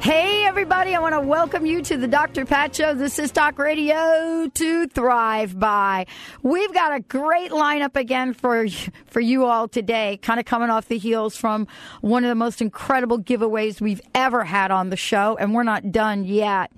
Hey, everybody, I want to welcome you to the Dr. Pat Show. This is Talk Radio to Thrive By. We've got a great lineup again for, for you all today, kind of coming off the heels from one of the most incredible giveaways we've ever had on the show, and we're not done yet.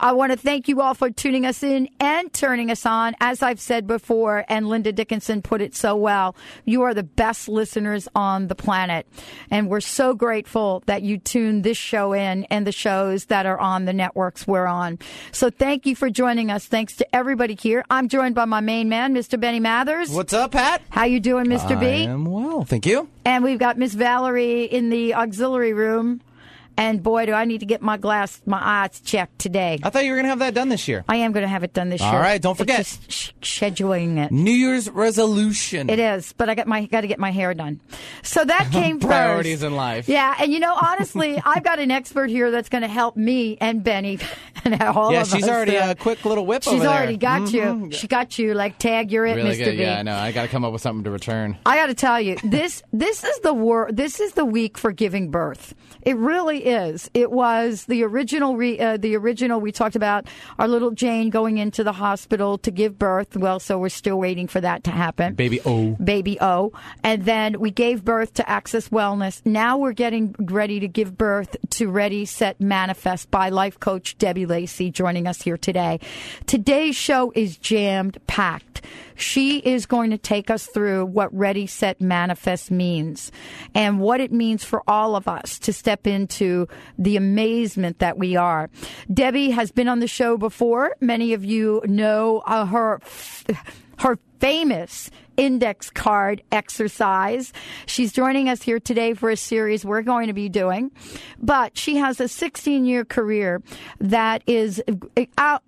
I want to thank you all for tuning us in and turning us on. As I've said before, and Linda Dickinson put it so well, you are the best listeners on the planet. And we're so grateful that you tune this show in and the shows that are on the networks we're on. So thank you for joining us. Thanks to everybody here. I'm joined by my main man, Mr. Benny Mathers. What's up, Pat? How you doing, Mr. B? I am well, thank you. And we've got Miss Valerie in the auxiliary room. And boy, do I need to get my glass, my eyes checked today. I thought you were going to have that done this year. I am going to have it done this All year. All right, don't It's forget. just sh- scheduling it. New Year's resolution. It is, but I got my got to get my hair done. So that came from Priorities first. in life. Yeah, and you know, honestly, I've got an expert here that's going to help me and Benny and all Yeah, of she's us. already uh, a quick little whip She's over there. already got you. Mhm. She got you. Like tag, you're it, Really Mr. good. B. Yeah, I know. I got to come up with something to return. I got to tell you, this this is the wor- This is the week for giving birth. It really is. It was the original. Re- uh, the original. We talked about our little Jane going into the hospital to give birth. Well, so we're still waiting for that to happen. Baby O. Baby O. And then we gave birth to Access Wellness. Now we're getting ready to give birth to Ready, Set, Manifest by life coach Debbie Lacy joining us here today. Today's show is jammed packed. She is going to take us through what Ready, Set, Manifest means and what it means for all of us to step into the amazement that we are. Debbie has been on the show before. Many of you know uh, her her famous index card exercise. She's joining us here today for a series we're going to be doing. But she has a 16 year career that is uh,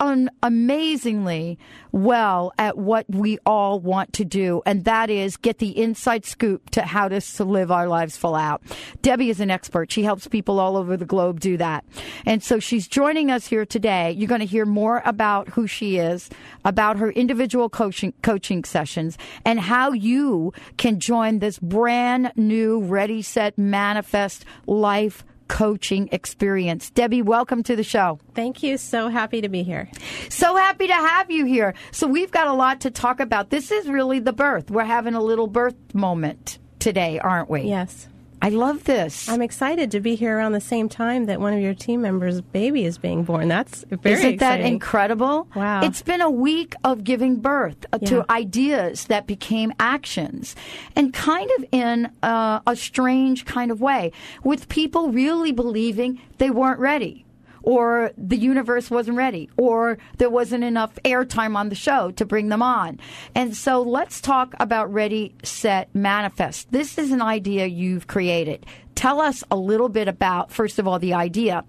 amazingly well at what we all want to do, and that is get the inside scoop to how to live our lives full out. Debbie is an expert. She helps people all over the globe do that. And so she's joining us here today. You're going to hear more about who she is, about her individual coaching coaching sessions, and how you can join this brand new Ready Set Manifest life coaching experience. Debbie, welcome to the show. Thank you. So happy to be here. So happy to have you here. So we've got a lot to talk about. This is really the birth. We're having a little birth moment today, aren't we? Yes. I love this. I'm excited to be here around the same time that one of your team members' baby is being born. That's very Isn't that exciting. incredible? Wow. It's been a week of giving birth uh, Yeah. to ideas that became actions and kind of in uh, a strange kind of way, with people really believing they weren't ready. Or the universe wasn't ready, or there wasn't enough airtime on the show to bring them on. And so let's talk about Ready, Set, Manifest. This is an idea you've created. Tell us a little bit about, first of all, the idea,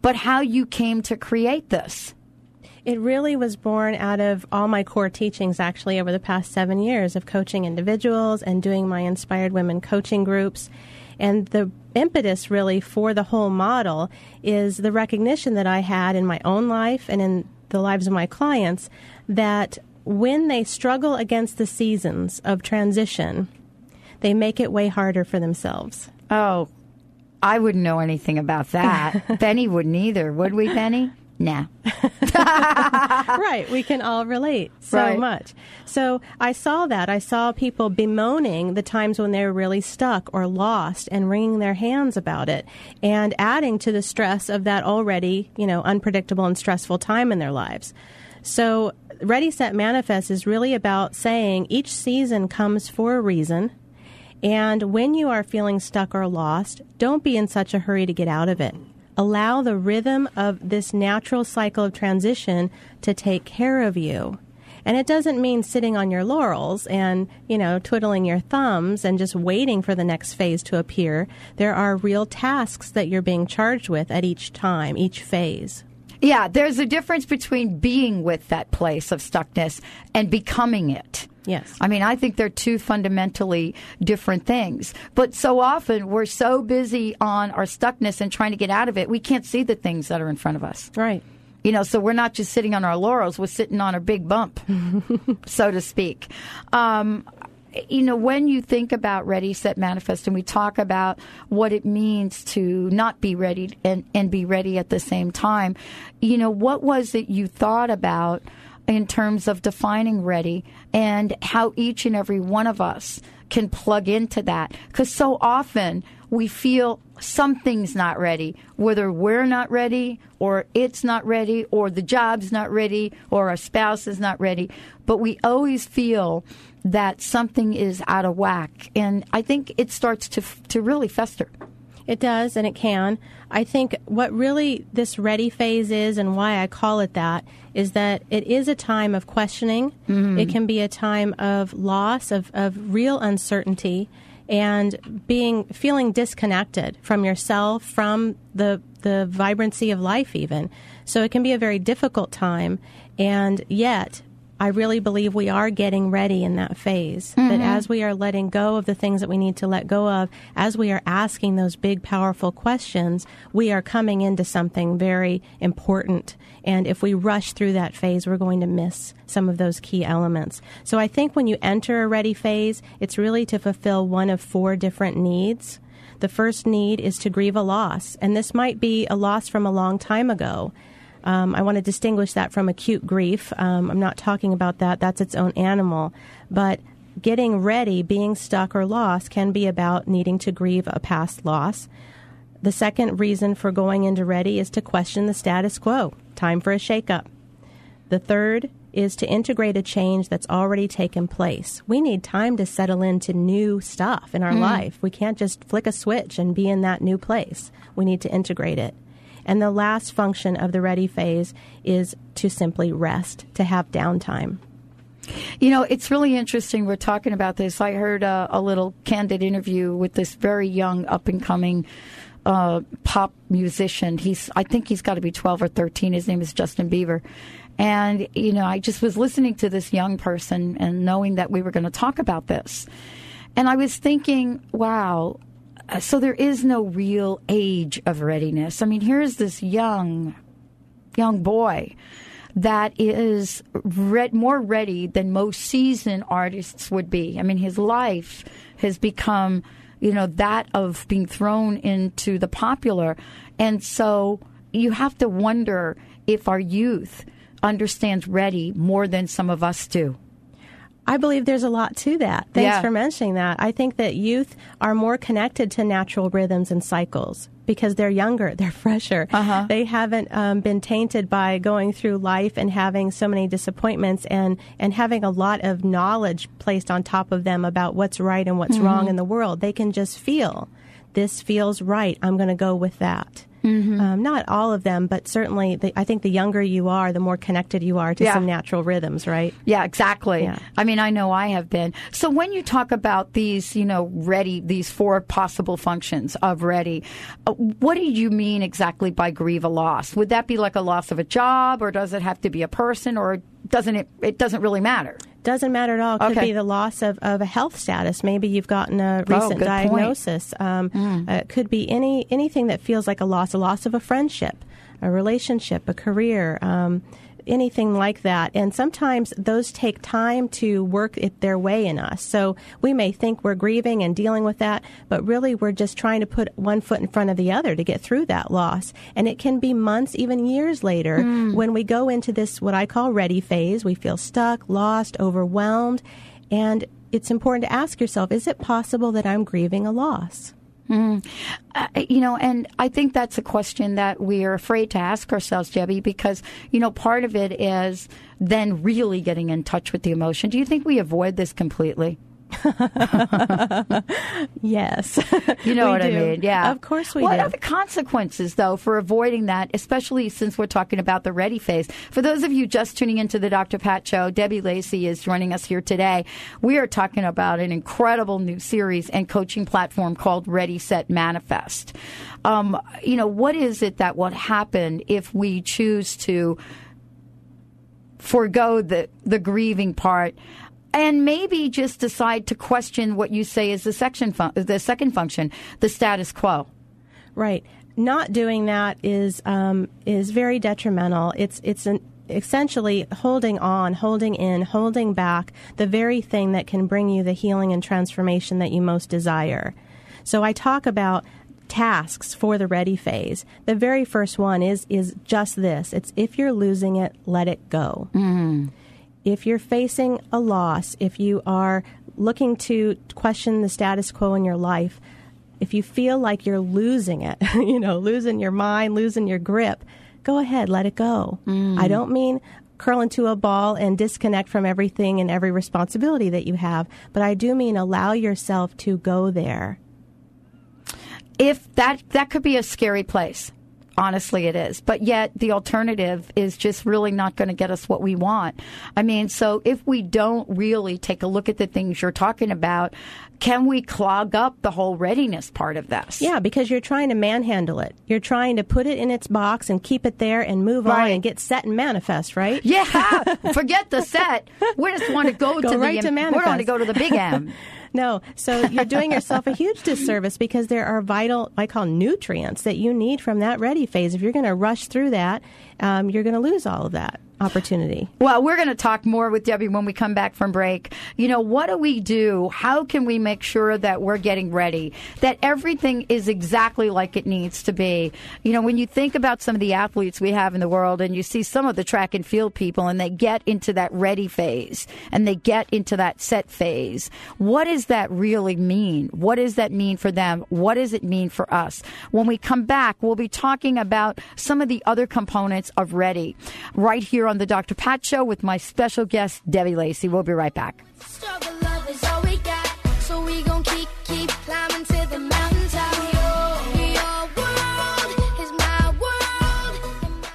but how you came to create this. It really was born out of all my core teachings, actually, over the past seven years of coaching individuals and doing my Inspired Women coaching groups. And the impetus, really, for the whole model is the recognition that I had in my own life and in the lives of my clients that when they struggle against the seasons of transition, they make it way harder for themselves. Oh, I wouldn't know anything about that. Benny wouldn't either, would we, Benny? Nah. right. We can all relate so Right. much. So I saw that. I saw people bemoaning the times when they were really stuck or lost and wringing their hands about it and adding to the stress of that already, you know, unpredictable and stressful time in their lives. So Ready, Set, Manifest is really about saying each season comes for a reason. And when you are feeling stuck or lost, don't be in such a hurry to get out of it. Allow the rhythm of this natural cycle of transition to take care of you. And it doesn't mean sitting on your laurels and, you know, twiddling your thumbs and just waiting for the next phase to appear. There are real tasks that you're being charged with at each time, each phase. Yeah, there's a difference between being with that place of stuckness and becoming it. Yes. I mean, I think they're two fundamentally different things. But so often we're so busy on our stuckness and trying to get out of it, we can't see the things that are in front of us. Right. You know, so we're not just sitting on our laurels, we're sitting on a big bump, so to speak. Um, you know, when you think about ready, set, manifest, and we talk about what it means to not be ready and, and be ready at the same time, you know, what was it you thought about in terms of defining ready and how each and every one of us can plug into that? Because so often we feel something's not ready, whether we're not ready or it's not ready or the job's not ready or our spouse is not ready. But we always feel that something is out of whack. And I think it starts to, to really fester. It does, and it can. I think what really this ready phase is, and why I call it that, is that it is a time of questioning. Mm-hmm. It can be a time of loss, of, of real uncertainty, and being feeling disconnected from yourself, from the the vibrancy of life, even. So it can be a very difficult time, and yet I really believe we are getting ready in that phase. Mm-hmm. That as we are letting go of the things that we need to let go of, as we are asking those big, powerful questions, we are coming into something very important. And if we rush through that phase, we're going to miss some of those key elements. So I think when you enter a ready phase, it's really to fulfill one of four different needs. The first need is to grieve a loss, and this might be a loss from a long time ago. Um, I want to distinguish that from acute grief. Um, I'm not talking about that, that's its own animal. But getting ready, being stuck or lost, can be about needing to grieve a past loss. The second reason for going into ready is to question the status quo. Time for a shakeup. The third is to integrate a change that's already taken place. We need time to settle into new stuff in our mm. life. We can't just flick a switch and be in that new place. We need to integrate it. And the last function of the ready phase is to simply rest, to have downtime. You know, it's really interesting. We're talking about this. I heard a, a little candid interview with this very young, up and coming uh, pop musician. He's, I think he's got to be 12 or 13. His name is Justin Bieber. And, you know, I just was listening to this young person and knowing that we were going to talk about this. And I was thinking, wow, uh, Uh, so there is no real age of readiness. I mean, here's this young, young boy that is re- more ready than most seasoned artists would be. I mean, his life has become, you know, that of being thrown into the popular. And so you have to wonder if our youth understands ready more than some of us do. I believe there's a lot to that. Thanks yeah. for mentioning that. I think that youth are more connected to natural rhythms and cycles because they're younger, they're fresher. Uh-huh. They haven't um, been tainted by going through life and having so many disappointments and, and having a lot of knowledge placed on top of them about what's right and what's mm-hmm. wrong in the world. They can just feel this feels right. I'm going to go with that. Mm-hmm. Um, not all of them, but certainly, the, I think the younger you are, the more connected you are to yeah. some natural rhythms, right? Yeah, exactly. Yeah. I mean, I know I have been. So when you talk about these, you know, ready, these four possible functions of ready, uh, what do you mean exactly by grieve a loss? Would that be like a loss of a job, or does it have to be a person, or doesn't it? It doesn't really matter. Doesn't matter at all. It could okay. be the loss of, of a health status. Maybe you've gotten a oh, recent oh, diagnosis. Um, mm. uh, it could be any anything that feels like a loss, a loss of a friendship, a relationship, a career. Um, anything like that. And sometimes those take time to work it their way in us. So we may think we're grieving and dealing with that, but really we're just trying to put one foot in front of the other to get through that loss. And it can be months, even years later, mm. when we go into this, what I call ready phase. We feel stuck, lost, overwhelmed. And it's important to ask yourself, is it possible that I'm grieving a loss? Mm. Uh, you know, and I think that's a question that we are afraid to ask ourselves, Debbie, because, you know, part of it is then really getting in touch with the emotion. Do you think we avoid this completely? yes. You know what do. I mean? Yeah. Of course we what do. What are the consequences, though, for avoiding that, especially since we're talking about the ready phase? For those of you just tuning into the Dr. Pat Show, Debbie Lacy is joining us here today. We are talking about an incredible new series and coaching platform called Ready, Set, Manifest. Um, you know, what is it that would happen if we choose to forego the, the grieving part and maybe just decide to question what you say is the section fun- the second function, the status quo. Right. Not doing that is um, is very detrimental. It's it's an essentially holding on, holding in, holding back the very thing that can bring you the healing and transformation that you most desire. So I talk about tasks for the ready phase. The very first one is is just this. It's if you're losing it, let it go. Mm. If you're facing a loss, if you are looking to question the status quo in your life, if you feel like you're losing it, you know, losing your mind, losing your grip, go ahead, let it go. Mm. I don't mean curl into a ball and disconnect from everything and every responsibility that you have, but I do mean allow yourself to go there. If that that could be a scary place. Honestly, it is. But yet, the alternative is just really not going to get us what we want. I mean, so if we don't really take a look at the things you're talking about, can we clog up the whole readiness part of this? Yeah, because you're trying to manhandle it. You're trying to put it in its box and keep it there and move Right. on and get set and manifest, right? Yeah, forget the set. We just want to go, Go to right the to we want to go to the big M. No, so you're doing yourself a huge disservice because there are vital, I call nutrients that you need from that ready phase. If you're going to rush through that, um, you're going to lose all of that opportunity. Well, we're going to talk more with Debbie when we come back from break. You know, what do we do? How can we make sure that we're getting ready? That everything is exactly like it needs to be. You know, when you think about some of the athletes we have in the world and you see some of the track and field people and they get into that ready phase and they get into that set phase, what does that really mean? What does that mean for them? What does it mean for us? When we come back, we'll be talking about some of the other components of ready right here on the Dr. Pat Show with my special guest, Debbie Lacy. We'll be right back. Struggle love is all we got, so we gon' keep keep climbing to the mountaintop. Your, your world is my world. and my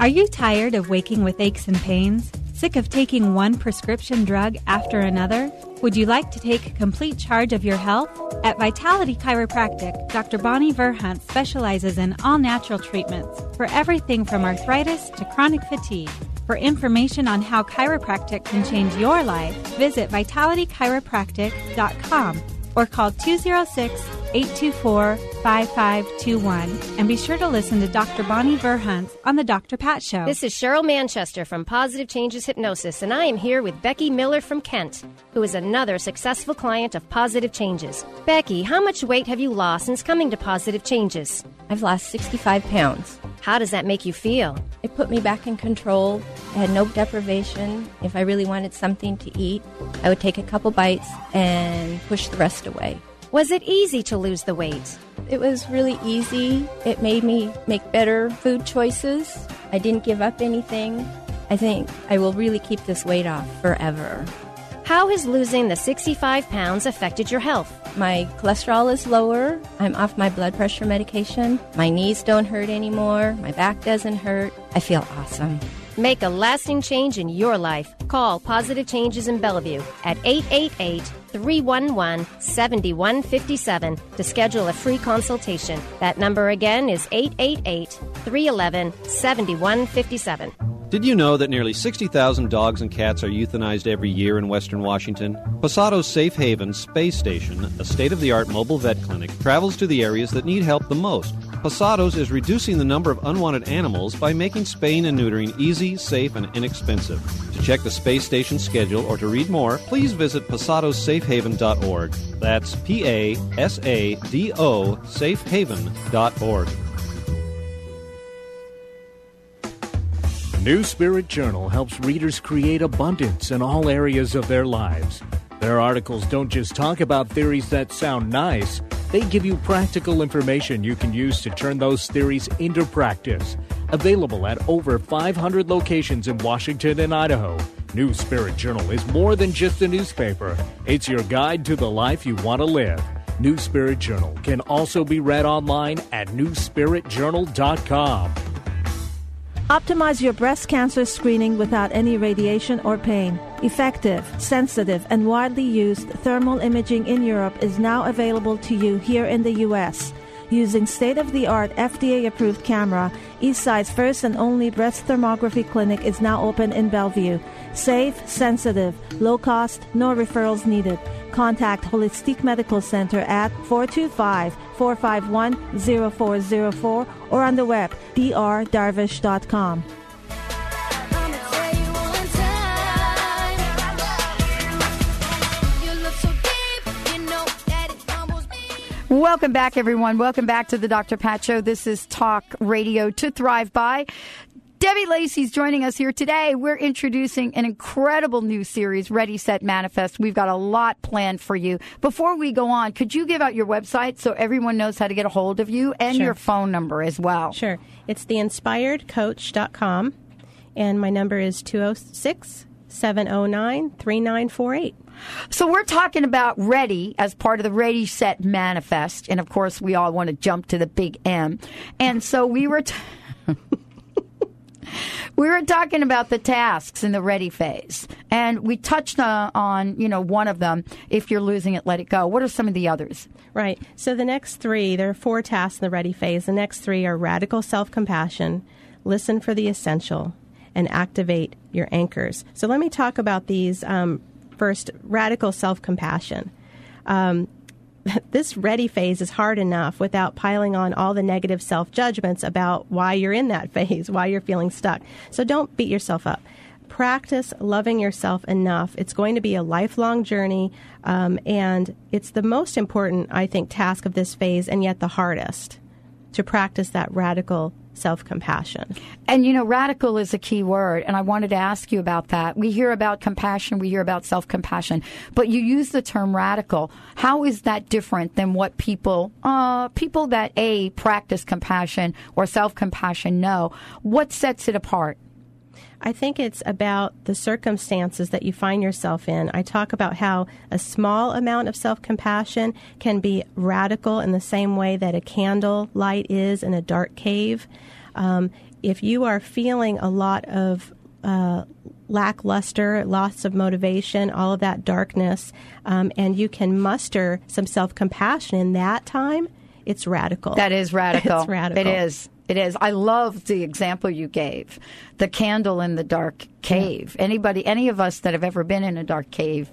Are you tired of waking with aches and pains? Sick of taking one prescription drug after another? Would you like to take complete charge of your health? At Vitality Chiropractic, Dr. Bonnie Verhunt specializes in all natural treatments for everything from arthritis to chronic fatigue. For information on how chiropractic can change your life, visit vitalitychiropractic.com or call 206 824 5521 and be sure to listen to Dr. Bonnie Verhunt on The Dr. Pat Show. This is Cheryl Manchester from Positive Changes Hypnosis, and I am here with Becky Miller from Kent, who is another successful client of Positive Changes. Becky, how much weight have you lost since coming to Positive Changes? I've lost 65 pounds. How does that make you feel? It put me back in control. I had no deprivation. If I really wanted something to eat, I would take a couple bites and push the rest away. Was it easy to lose the weight? It was really easy. It made me make better food choices. I didn't give up anything. I think I will really keep this weight off forever. How has losing the 65 pounds affected your health? My cholesterol is lower. I'm off my blood pressure medication. My knees don't hurt anymore. My back doesn't hurt. I feel awesome. Make a lasting change in your life. Call Positive Changes in Bellevue at 888 311 7157 to schedule a free consultation. That number again is 888 311 7157. Did you know that nearly 60,000 dogs and cats are euthanized every year in Western Washington? Pasado's Safe Haven Space Station, a state of the art mobile vet clinic, travels to the areas that need help the most. Pasado's is reducing the number of unwanted animals by making spaying and neutering easy, safe, and inexpensive. To check the space station schedule or to read more, please visit pasadosafehaven.org. That's P A S A D O safehaven.org. New Spirit Journal helps readers create abundance in all areas of their lives. Their articles don't just talk about theories that sound nice, they give you practical information you can use to turn those theories into practice. Available at over 500 locations in Washington and Idaho, New Spirit Journal is more than just a newspaper, it's your guide to the life you want to live. New Spirit Journal can also be read online at newspiritjournal.com. Optimize your breast cancer screening without any radiation or pain. Effective, sensitive, and widely used thermal imaging in Europe is now available to you here in the U.S. using state of the art FDA approved camera, Eastside's first and only breast thermography clinic is now open in Bellevue. Safe, sensitive, low cost, no referrals needed. Contact Holistic Medical Center at 425 451 0404 or on the web drdarvish.com. Welcome back, everyone. Welcome back to the Dr. Pat Show. This is Talk Radio to Thrive By. Debbie Lacy's joining us here today. We're introducing an incredible new series, Ready, Set, Manifest. We've got a lot planned for you. Before we go on, could you give out your website so everyone knows how to get a hold of you and Sure. your phone number as well? Sure. It's theinspiredcoach.com, and my number is 206 709 3948. So we're talking about ready as part of the ready set manifest and of course we all want to jump to the big M. And so we were t- We were talking about the tasks in the ready phase, and we touched uh, on, you know, one of them. If you're losing it, let it go. What are some of the others? Right. So the next three, there are four tasks in the ready phase. The next three are radical self compassion, listen for the essential, and activate your anchors. So let me talk about these. Um, first, radical self compassion. Um, this ready phase is hard enough without piling on all the negative self judgments about why you're in that phase, why you're feeling stuck. So don't beat yourself up. Practice loving yourself enough. It's going to be a lifelong journey, um, and it's the most important, I think, task of this phase, and yet the hardest to practice that radical self compassion. And you know, radical is a key word, and I wanted to ask you about that. We hear about compassion, we hear about self compassion, but you use the term radical. How is that different than what people, uh, people that a practice compassion or self compassion know? What sets it apart? I think it's about the circumstances that you find yourself in. I talk about how a small amount of self compassion can be radical in the same way that a candle light is in a dark cave. Um, if you are feeling a lot of uh, lackluster, loss of motivation, all of that darkness, um, and you can muster some self compassion in that time, it's radical. That is radical. it's radical. It is. It is. I love the example you gave. The candle in the dark cave. Anybody, any of us that have ever been in a dark cave,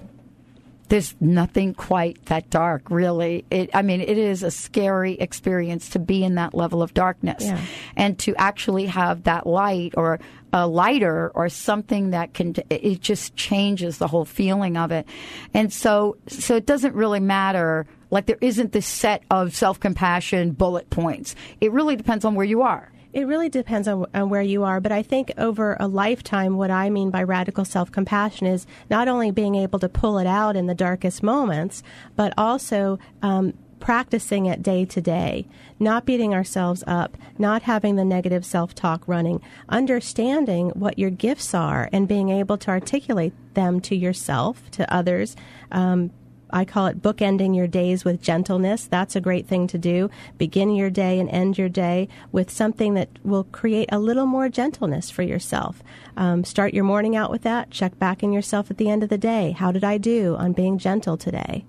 there's nothing quite that dark, really. It, I mean, it is a scary experience to be in that level of darkness. Yeah. And to actually have that light or a lighter or something that can, it just changes the whole feeling of it. And so, so it doesn't really matter. Like there isn't this set of self-compassion bullet points. It really depends on where you are. It really depends on, on where you are, but I think over a lifetime, what I mean by radical self compassion is not only being able to pull it out in the darkest moments, but also um, practicing it day to day, not beating ourselves up, not having the negative self talk running, understanding what your gifts are and being able to articulate them to yourself, to others. Um, I call it bookending your days with gentleness. That's a great thing to do. Begin your day and end your day with something that will create a little more gentleness for yourself. Um, start your morning out with that. Check back in yourself at the end of the day. How did I do on being gentle today?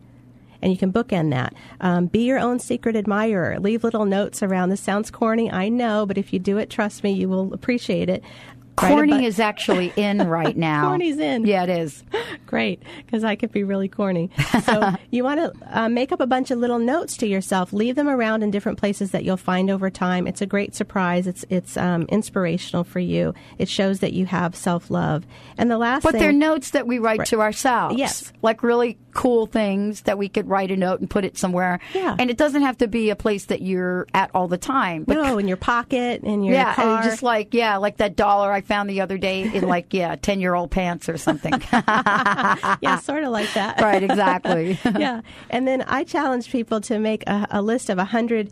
And you can bookend that. Um, be your own secret admirer. Leave little notes around. This sounds corny, I know, but if you do it, trust me, you will appreciate it. Corny is actually in right now. Corny's in. Yeah, it is. Great, because I could be really corny. So you want to uh, make up a bunch of little notes to yourself. Leave them around in different places that you'll find over time. It's a great surprise. It's it's um, inspirational for you. It shows that you have self love. And the last But thing, they're notes that we write Right. to ourselves. Yes. Like really cool things that we could write a note and put it somewhere. Yeah. And it doesn't have to be a place that you're at all the time. But no in your pocket in your yeah, car. just like yeah, like that dollar I found the other day in like yeah, ten year old pants or something. yeah, sort of like that. right, exactly. yeah. And then I challenge people to make a, a list of 100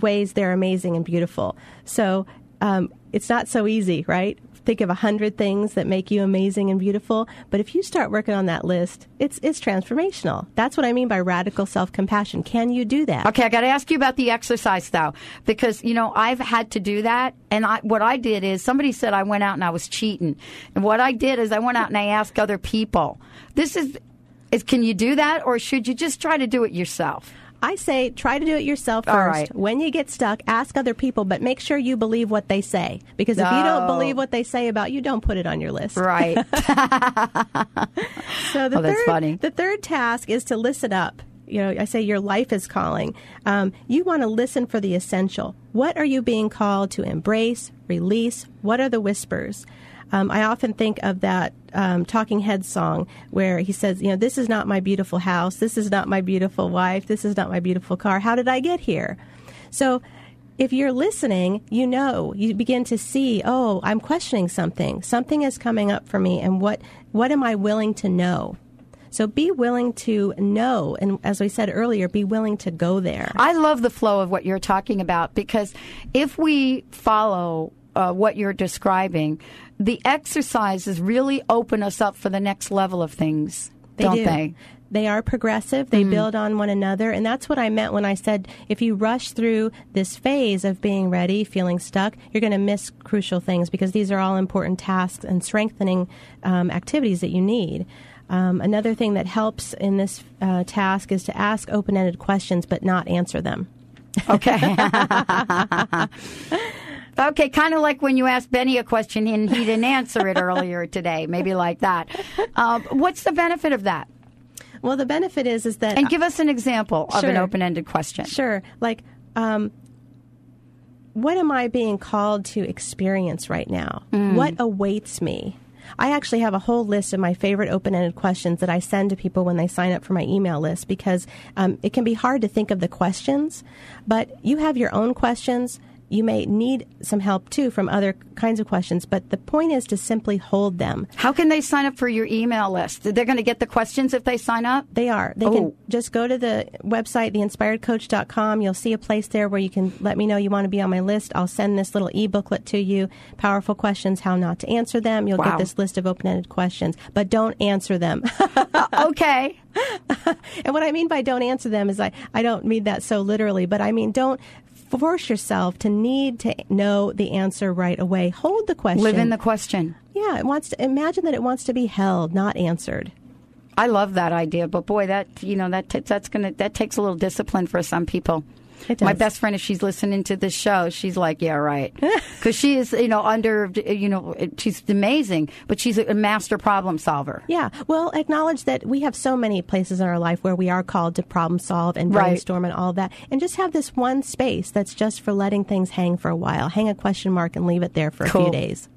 ways they're amazing and beautiful. So um, it's not so easy, right? Think of a 100 things that make you amazing and beautiful. But if you start working on that list, it's, it's transformational. That's what I mean by radical self compassion. Can you do that? Okay, I got to ask you about the exercise though, because you know I've had to do that, and I, what I did is somebody said I went out and I was cheating, and what I did is I went out and I asked other people. This is, is can you do that, or should you just try to do it yourself? I say try to do it yourself first. Right. When you get stuck, ask other people, but make sure you believe what they say. Because if you don't believe what they say about you, don't put it on your list. Right. So the Oh, that's third, funny. The third task is to listen up. You know, I say your life is calling. Um, you want to listen for the essential. What are you being called to embrace, release? What are the whispers? Um, I often think of that um, Talking Heads song where he says, you know, this is not my beautiful house. This is not my beautiful wife. This is not my beautiful car. How did I get here? So if you're listening, you know, you begin to see, oh, I'm questioning something. Something is coming up for me, and what, what am I willing to know? So be willing to know, and as we said earlier, be willing to go there. I love the flow of what you're talking about because if we follow uh, what you're describing, the exercises really open us up for the next level of things, don't do. they? They are progressive. They build on one another. And that's what I meant when I said if you rush through this phase of being ready, feeling stuck, you're going to miss crucial things because these are all important tasks and strengthening um, activities that you need. Um, another thing that helps in this uh, task is to ask open ended questions but not answer them. Okay. okay, kind of like when you asked Benny a question and he didn't answer it earlier today, maybe like that. Um, what's the benefit of that? Well, the benefit is is that And give us an example of an open ended question. Sure. Like, um, what am I being called to experience right now? What awaits me? I actually have a whole list of my favorite open ended questions that I send to people when they sign up for my email list because um, it can be hard to think of the questions, but you have your own questions. You may need some help too from other kinds of questions, but the point is to simply hold them. How can they sign up for your email list? They're going to get the questions if they sign up? They are. They Oh. can just go to the website, theinspiredcoach.com. You'll see a place there where you can let me know you want to be on my list. I'll send this little e-booklet to you. Powerful questions, how not to answer them. You'll Wow. get this list of open-ended questions, but don't answer them. Uh, okay. and what I mean by don't answer them is I, I don't mean that so literally, but I mean don't force yourself to need to know the answer right away. Hold the question. Live in the question. Yeah, it wants to imagine that it wants to be held, not answered. I love that idea, but boy, that you know that t- that's gonna that takes a little discipline for some people. My best friend, if she's listening to this show, she's like, "Yeah, right," because she is, you know, under, you know, she's amazing, but she's a master problem solver. Yeah. Well, acknowledge that we have so many places in our life where we are called to problem solve and Right. brainstorm and all that. And just have this one space that's just for letting things hang for a while. Hang a question mark and leave it there for a few days.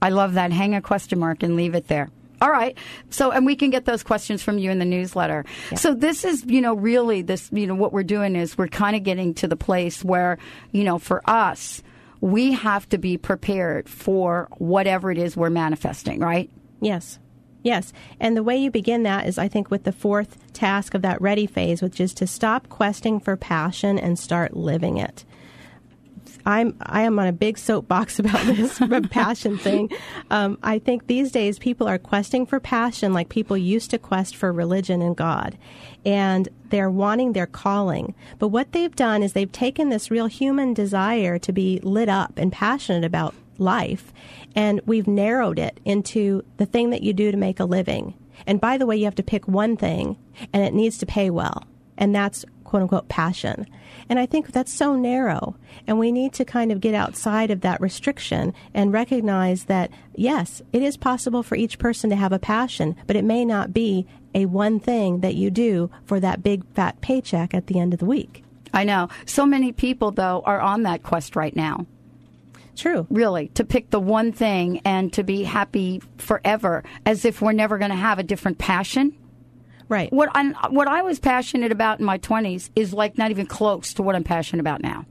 I love that. Hang a question mark and leave it there. All right. So, and we can get those questions from you in the newsletter. So this is, you know, really this, you know, what we're doing is we're kind of getting to the place where, you know, for us, we have to be prepared for whatever it is we're manifesting, right? Yes. Yes. And the way you begin that is, I think, with the fourth task of that ready phase, which is to stop questing for passion and start living it. I'm I am on a big soapbox about this passion thing. Um, I think these days people are questing for passion like people used to quest for religion and God, and they're wanting their calling. But what they've done is they've taken this real human desire to be lit up and passionate about life, and we've narrowed it into the thing that you do to make a living. And by the way, you have to pick one thing, and it needs to pay well, and that's quote unquote passion. And I think that's so narrow. And we need to kind of get outside of that restriction and recognize that, yes, it is possible for each person to have a passion, but it may not be a one thing that you do for that big fat paycheck at the end of the week. I know. So many people, though, are on that quest right now. True. Really, to pick the one thing and to be happy forever, as if we're never going to have a different passion. Right. What I what I was passionate about in my twenties is like not even close to what I'm passionate about now.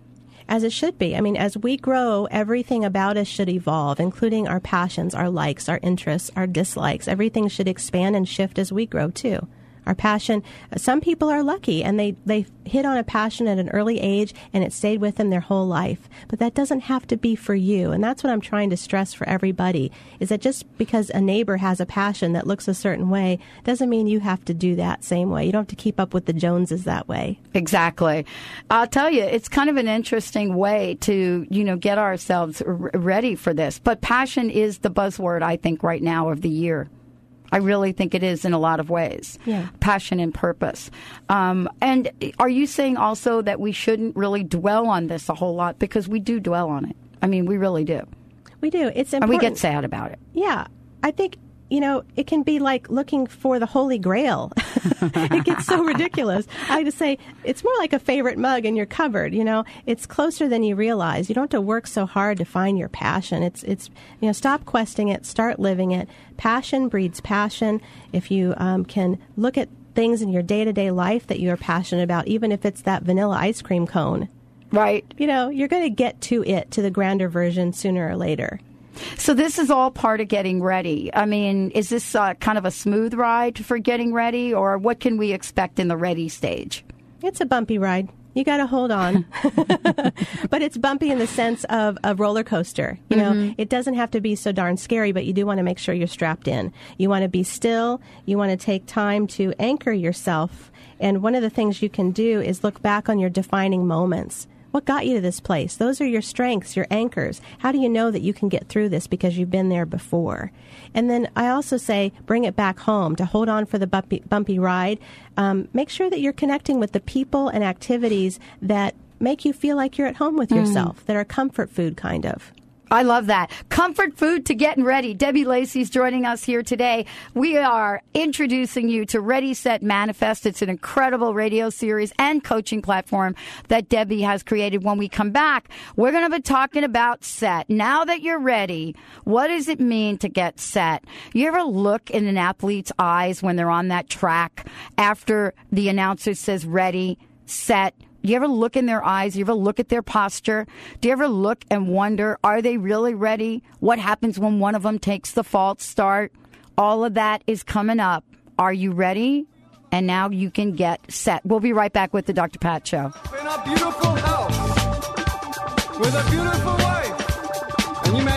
As it should be. I mean, as we grow, everything about us should evolve, including our passions, our likes, our interests, our dislikes. Everything should expand and shift as we grow too. Our passion, some people are lucky and they, they hit on a passion at an early age and it stayed with them their whole life. But that doesn't have to be for you. And that's what I'm trying to stress for everybody is that just because a neighbor has a passion that looks a certain way doesn't mean you have to do that same way. You don't have to keep up with the Joneses that way. Exactly. I'll tell you, it's kind of an interesting way to, you know, get ourselves r- ready for this. But passion is the buzzword, I think, right now of the year. I really think it is in a lot of ways. Yeah. Passion and purpose. Um, and are you saying also that we shouldn't really dwell on this a whole lot because we do dwell on it? I mean, we really do. We do. It's And important. we get sad about it. Yeah, I think you know it can be like looking for the holy grail. it gets so ridiculous. I just say it's more like a favorite mug in your cupboard. You know, it's closer than you realize. You don't have to work so hard to find your passion. It's it's you know stop questing it, start living it. Passion breeds passion. If you um, can look at things in your day to day life that you are passionate about, even if it's that vanilla ice cream cone. Right. You know, you're going to get to it, to the grander version sooner or later. So this is all part of getting ready. I mean, is this uh, kind of a smooth ride for getting ready, or what can we expect in the ready stage? It's a bumpy ride. You got to hold on. but it's bumpy in the sense of a roller coaster. You know, it doesn't have to be so darn scary, but you do want to make sure you're strapped in. You want to be still. You want to take time to anchor yourself. And one of the things you can do is look back on your defining moments. What got you to this place? Those are your strengths, your anchors. How do you know that you can get through this because you've been there before? And then I also say bring it back home to hold on for the bumpy, bumpy ride. Um, make sure that you're connecting with the people and activities that make you feel like you're at home with yourself, that are comfort food kind of. I love that. Comfort food to getting ready. Debbie Lacy's joining us here today. We are introducing you to Ready, Set, Manifest. It's an incredible radio series and coaching platform that Debbie has created. When we come back, we're going to be talking about set. Now that you're ready, what does it mean to get set? You ever look in an athlete's eyes when they're on that track after the announcer says ready, set, do you ever look in their eyes? Do you ever look at their posture? Do you ever look and wonder, are they really ready? What happens when one of them takes the false start? All of that is coming up. Are you ready? And now you can get set. We'll be right back with the Dr. Pat Show. in a beautiful house with a beautiful wife. And you may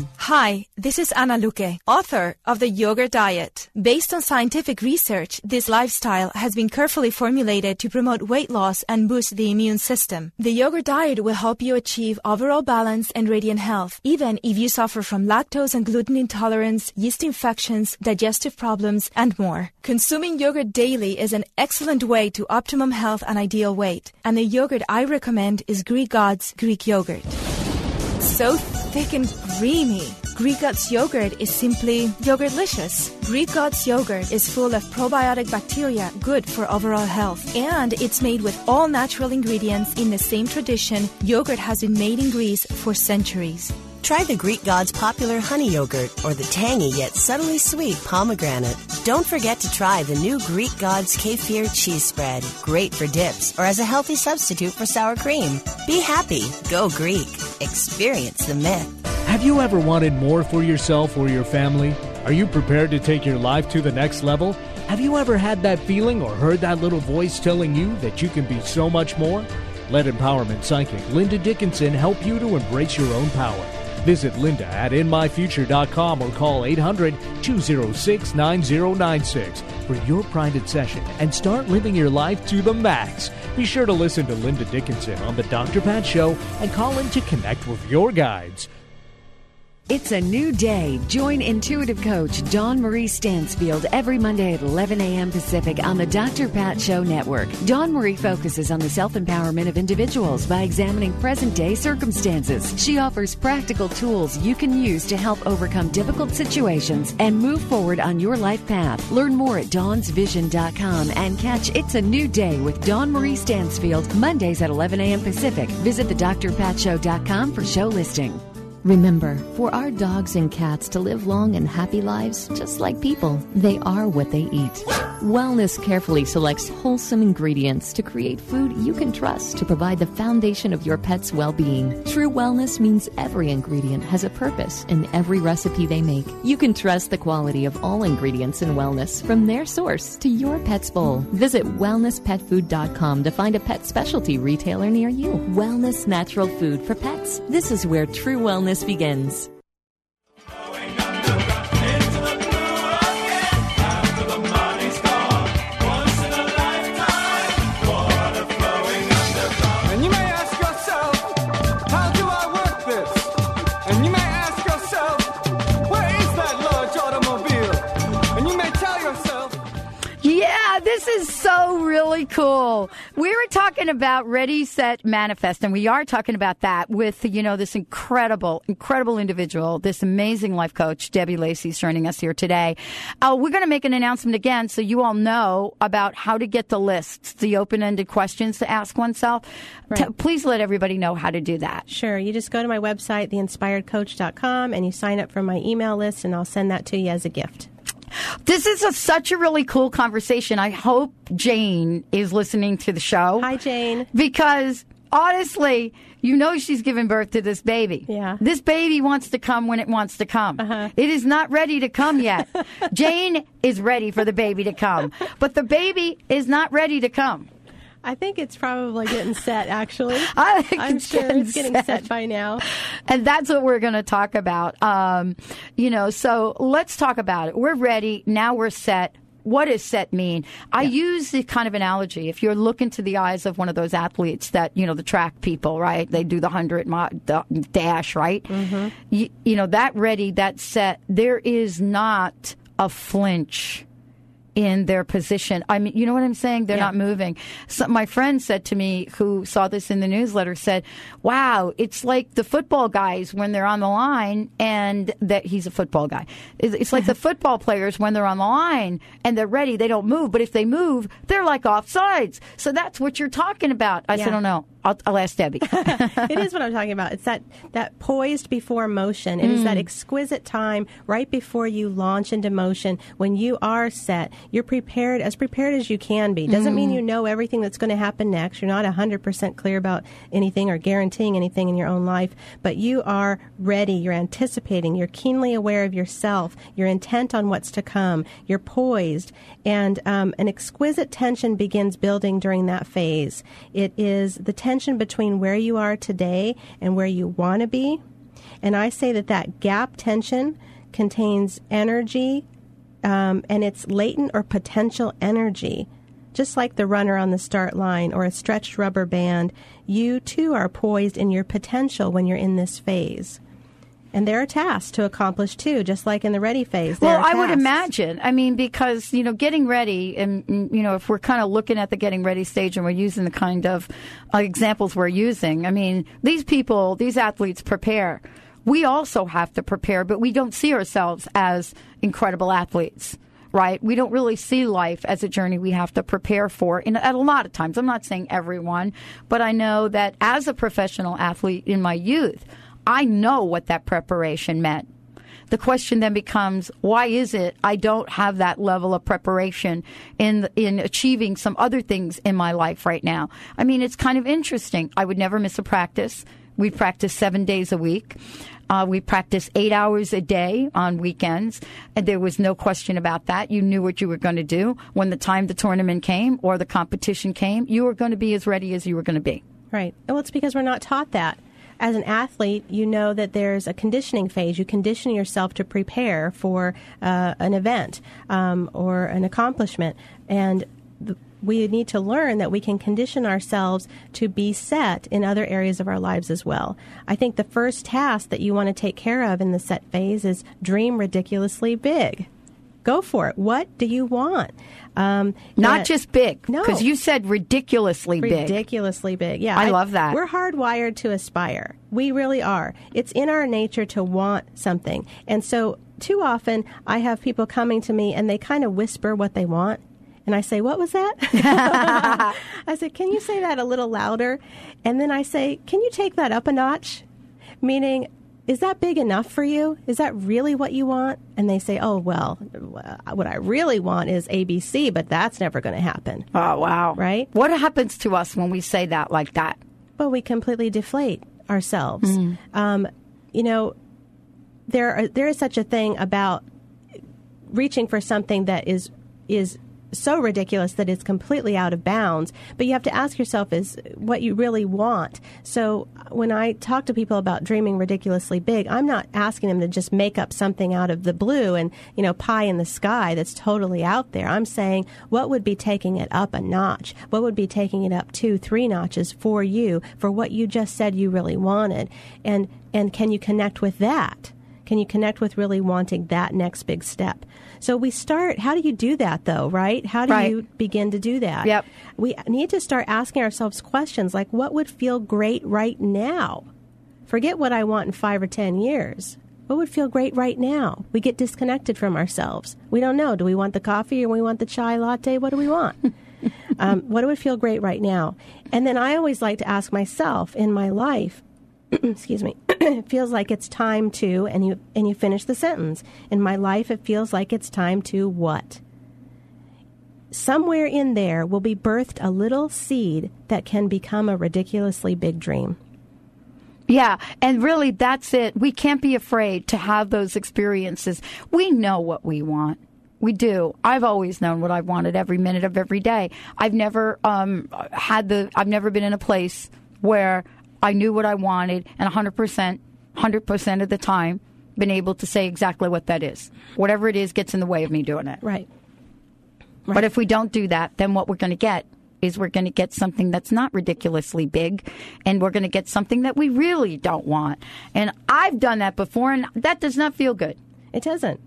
Hi, this is Anna Luque, author of The Yogurt Diet. Based on scientific research, this lifestyle has been carefully formulated to promote weight loss and boost the immune system. The yogurt diet will help you achieve overall balance and radiant health, even if you suffer from lactose and gluten intolerance, yeast infections, digestive problems, and more. Consuming yogurt daily is an excellent way to optimum health and ideal weight. And the yogurt I recommend is Greek God's Greek yogurt. So thick and creamy. Greek God's yogurt is simply yogurtlicious. Greek God's yogurt is full of probiotic bacteria good for overall health. And it's made with all natural ingredients in the same tradition yogurt has been made in Greece for centuries. Try the Greek God's popular honey yogurt or the tangy yet subtly sweet pomegranate. Don't forget to try the new Greek God's kefir cheese spread. Great for dips or as a healthy substitute for sour cream. Be happy. Go Greek. Experience the myth. Have you ever wanted more for yourself or your family? Are you prepared to take your life to the next level? Have you ever had that feeling or heard that little voice telling you that you can be so much more? Let empowerment psychic Linda Dickinson help you to embrace your own power. Visit Linda at InMyFuture.com or call 800 206 9096 for your private session and start living your life to the max. Be sure to listen to Linda Dickinson on The Dr. Pat Show and call in to connect with your guides. It's a new day. Join intuitive coach Dawn Marie Stansfield every Monday at 11 a.m. Pacific on the Dr. Pat Show Network. Dawn Marie focuses on the self empowerment of individuals by examining present day circumstances. She offers practical tools you can use to help overcome difficult situations and move forward on your life path. Learn more at dawnsvision.com and catch It's a New Day with Dawn Marie Stansfield Mondays at 11 a.m. Pacific. Visit thedrpatshow.com for show listing. Remember, for our dogs and cats to live long and happy lives, just like people, they are what they eat. Wellness carefully selects wholesome ingredients to create food you can trust to provide the foundation of your pet's well being. True wellness means every ingredient has a purpose in every recipe they make. You can trust the quality of all ingredients in wellness from their source to your pet's bowl. Visit wellnesspetfood.com to find a pet specialty retailer near you. Wellness natural food for pets. This is where true wellness begins. Really cool. We were talking about Ready, Set, Manifest, and we are talking about that with, you know, this incredible, incredible individual, this amazing life coach, Debbie Lacy's joining us here today. Uh, we're going to make an announcement again so you all know about how to get the lists, the open ended questions to ask oneself. T- please let everybody know how to do that. Sure. You just go to my website, theinspiredcoach.com, and you sign up for my email list, and I'll send that to you as a gift. This is a, such a really cool conversation. I hope Jane is listening to the show. Hi, Jane. Because honestly, you know she's giving birth to this baby. Yeah. This baby wants to come when it wants to come. Uh-huh. It is not ready to come yet. Jane is ready for the baby to come, but the baby is not ready to come. I think it's probably getting set, actually. I think I'm it's sure getting it's getting set. set by now. And that's what we're going to talk about. Um, you know, so let's talk about it. We're ready. Now we're set. What does set mean? I use the kind of analogy. If you're looking to the eyes of one of those athletes that, you know, the track people, right? They do the 100 mi- the dash, right? You, you know, that ready, that set, there is not a flinch in their position. I mean, you know what I'm saying? They're Yeah. not moving. So my friend said to me, who saw this in the newsletter, said, "Wow, it's like the football guys when they're on the line, and that he's a football guy. It's like the football players when they're on the line and they're ready, they don't move. But if they move, they're like offsides. So that's what you're talking about." I said, Yeah. "Oh no, I'll, I'll ask Debbie." it is what I'm talking about. It's that that poised before motion. It is that Mm. exquisite time right before you launch into motion when you are set. You're prepared as prepared as you can be. Doesn't mean Mm. you know everything that's going to happen next. You're not 100% clear about anything or guaranteeing anything in your own life, but you are ready. You're anticipating. You're keenly aware of yourself. You're intent on what's to come. You're poised, and um, an exquisite tension begins building during that phase. It is the tension between where you are today and where you want to be. And I say that that gap tension contains energy um, and it's latent or potential energy. Just like the runner on the start line or a stretched rubber band, you too are poised in your potential when you're in this phase. And there are tasks to accomplish too, just like in the ready phase. Well, I would imagine. I mean, because you know, getting ready, and mm, you know, if we're kind of looking at the getting ready stage, and we're using the kind of uh, examples we're using, I mean, these people, these athletes prepare. We also have to prepare, but we don't see ourselves as incredible athletes. Right? We don't really see life as a journey we have to prepare for. And at a lot of times, I'm not saying everyone, but I know that as a professional athlete in my youth, I know what that preparation meant the question then becomes why is it I don't have that level of preparation in in achieving some other things in my life right now? I mean, it's kind of interesting. I would never miss a practice. We practice seven days a week. Uh, we practice eight hours a day on weekends, and there was no question about that. You knew what you were going to do when the time the tournament came or the competition came. You were going to be as ready as you were going to be. Right. Well, it's because we're not taught that. As an athlete, you know that there's a conditioning phase. You condition yourself to prepare for uh, an event um, or an accomplishment. And th- we need to learn that we can condition ourselves to be set in other areas of our lives as well. I think the first task that you want to take care of in the set phase is dream ridiculously big. Go for it. What do you want? Um, Not just big, No. because you said ridiculously big. ridiculously big. Yeah, I love that. We're hardwired to aspire. We really are. It's in our nature to want something, and so too often I have people coming to me and they kind of whisper what they want. And I say, What was that? I said, Can you say that a little louder? And then I say, Can you take that up a notch? Meaning, is that big enough for you? Is that really what you want? And they say, oh, well, what I really want is ABC, but that's never going to happen. Oh, wow. Right? What happens to us when we say that like that? Well, we completely deflate ourselves. Mm. Um, you know, there are, there is such a thing about reaching for something that is is so ridiculous that it's completely out of bounds. But you have to ask yourself is what you really want. So when I talk to people about dreaming ridiculously big, I'm not asking them to just make up something out of the blue and, you know, pie in the sky that's totally out there. I'm saying what would be taking it up a notch? What would be taking it up two, three notches for you for what you just said you really wanted? And and can you connect with that? Can you connect with really wanting that next big step? So we start, how do you do that though, right? How do Right. you begin to do that? Yep. We need to start asking ourselves questions like, what would feel great right now? Forget what I want in five or 10 years. What would feel great right now? We get disconnected from ourselves. We don't know. Do we want the coffee or we want the chai latte? What do we want? um, what would feel great right now? And then I always like to ask myself in my life, excuse me it feels like it's time to and you and you finish the sentence in my life it feels like it's time to what somewhere in there will be birthed a little seed that can become a ridiculously big dream Yeah, and really that's it. We can't be afraid to have those experiences. We know what we want. We do. I've always known what I wanted every minute of every day. I've never um, had the. I've never been in a place where I knew what I wanted, and 100 percent, 100 percent of the time, been able to say exactly what that is. Whatever it is gets in the way of me doing it. right right. But if we don't do that, then what we're going to get is we're going to get something that's not ridiculously big, and we're going to get something that we really don't want. And I've done that before, and that does not feel good. It doesn't.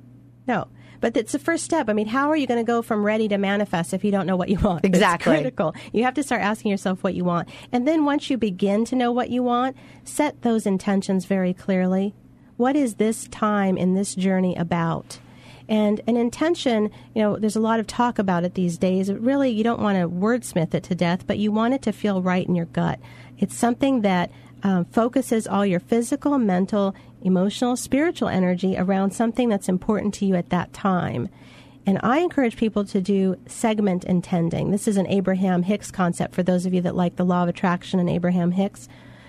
No. But it's the first step. I mean, how are you going to go from ready to manifest if you don't know what you want? Exactly. It's critical. You have to start asking yourself what you want. And then once you begin to know what you want, set those intentions very clearly. What is this time in this journey about? And an intention, you know, there's a lot of talk about it these days. Really, you don't want to wordsmith it to death, but you want it to feel right in your gut. It's something that um, focuses all your physical, mental, emotional, spiritual energy around something that's important to you at that time. And I encourage people to do segment intending. This is an Abraham Hicks concept for those of you that like the law of attraction and Abraham Hicks.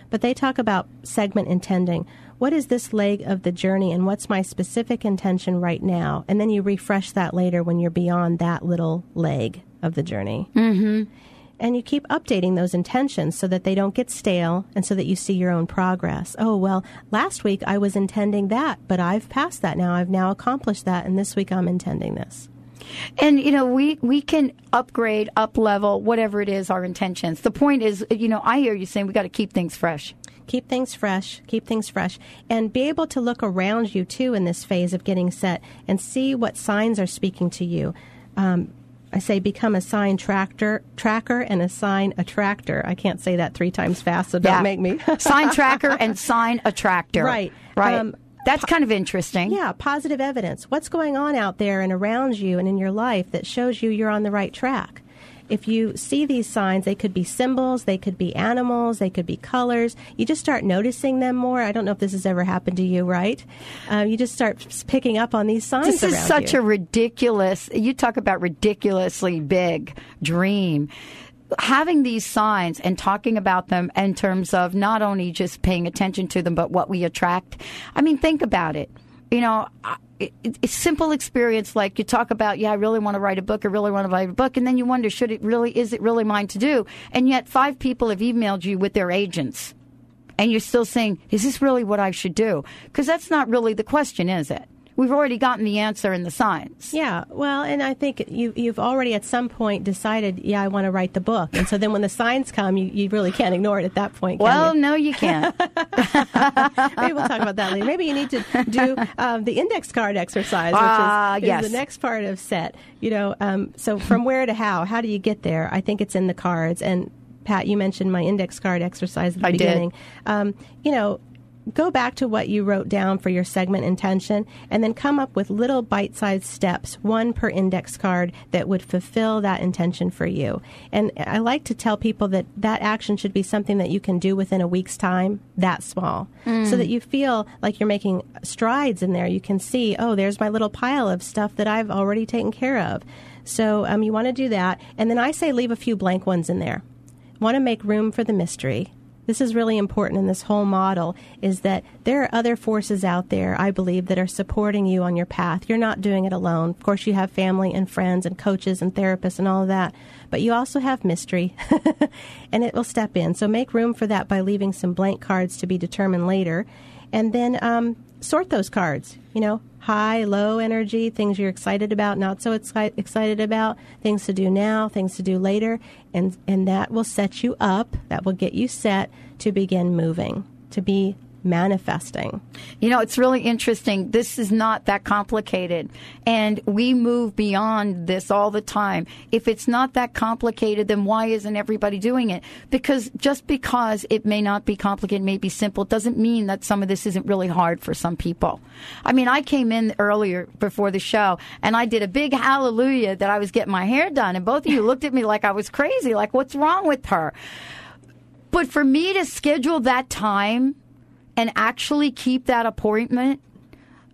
But they talk about segment intending. What is this leg of the journey and what's my specific intention right now? And then you refresh that later when you're beyond that little leg of the journey. Mm-hmm. And you keep updating those intentions so that they don't get stale and so that you see your own progress. Oh, well, last week I was intending that, but I've passed that now. I've now accomplished that, and this week I'm intending this. And you know, we we can upgrade, up level, whatever it is, our intentions. The point is, you know, I hear you saying we got to keep things fresh. Keep things fresh, keep things fresh, and be able to look around you too in this phase of getting set and see what signs are speaking to you. Um, I say become a sign tractor, tracker and a sign attractor. I can't say that three times fast, so don't Yeah. make me. sign tracker and sign attractor. Right. Right. Um, That's kind of interesting. Yeah, positive evidence. What's going on out there and around you and in your life that shows you you're on the right track? If you see these signs, they could be symbols, they could be animals, they could be colors. You just start noticing them more. I don't know if this has ever happened to you, right? Uh, you just start picking up on these signs. This is such you. a ridiculous, you talk about ridiculously big dream. Having these signs and talking about them in terms of not only just paying attention to them, but what we attract. I mean, think about it. You know, I- it, it's simple experience like you talk about, yeah, I really want to write a book, I really want to write a book, and then you wonder, should it really, is it really mine to do? And yet five people have emailed you with their agents. And you're still saying, is this really what I should do? Because that's not really the question, is it? We've already gotten the answer in the signs. Yeah, well, and I think you, you've already at some point decided, yeah, I want to write the book. And so then when the signs come, you, you really can't ignore it at that point. can Well, you? no, you can't. Maybe we'll talk about that later. Maybe you need to do um, the index card exercise, which Ah, is, is yes. the next part of set. You know, um, so from where to how? How do you get there? I think it's in the cards. And Pat, you mentioned my index card exercise at the I beginning. Um, you know, go back to what you wrote down for your segment intention and then come up with little bite sized steps, one per index card, that would fulfill that intention for you. And I like to tell people that that action should be something that you can do within a week's time, that small, Mm. so that you feel like you're making strides in there. You can see, oh, there's my little pile of stuff that I've already taken care of. So um, you want to do that. And then I say leave a few blank ones in there. Want to make room for the mystery. This is really important in this whole model is that there are other forces out there, I believe, that are supporting you on your path. You're not doing it alone. Of course, you have family and friends and coaches and therapists and all of that, but you also have mystery, and it will step in. So make room for that by leaving some blank cards to be determined later. And then um, sort those cards, you know, high, low energy, things you're excited about, not so exci- excited about, things to do now, things to do later, and and that will set you up, that will get you set to begin moving, to be manifesting. You know, it's really interesting. This is not that complicated. And we move beyond this all the time. If it's not that complicated, then why isn't everybody doing it? Because just because it may not be complicated, may be simple, doesn't mean that some of this isn't really hard for some people. I mean, I came in earlier before the show and I did a big hallelujah that I was getting my hair done. And both of you looked at me like I was crazy, like, what's wrong with her? But for me to schedule that time and actually keep that appointment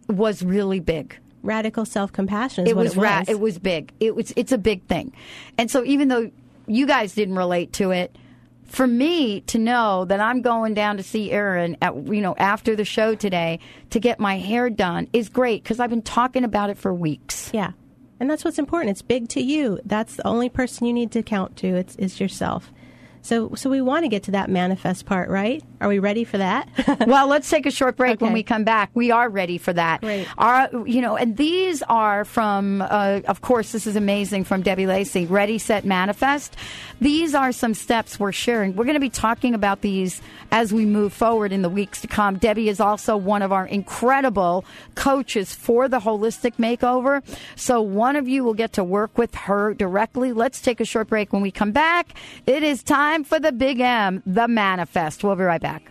was really big. Radical self compassion It was, it was. ra- it was big. It was it's a big thing. And so even though you guys didn't relate to it, for me to know that I'm going down to see Erin at you know after the show today to get my hair done is great because I've been talking about it for weeks. Yeah. And that's what's important. It's big to you. That's the only person you need to count to. It's is yourself. So so we want to get to that manifest part, right? Are we ready for that? well, let's take a short break. When we come back, we are ready for that. Great. Our, you know, and these are from, uh, of course, this is amazing from Debbie Lacy. Ready, set, manifest. These are some steps we're sharing. We're going to be talking about these as we move forward in the weeks to come. Debbie is also one of our incredible coaches for the holistic makeover. So one of you will get to work with her directly. Let's take a short break. When we come back, it is time for the Big M, the manifest. We'll be right back.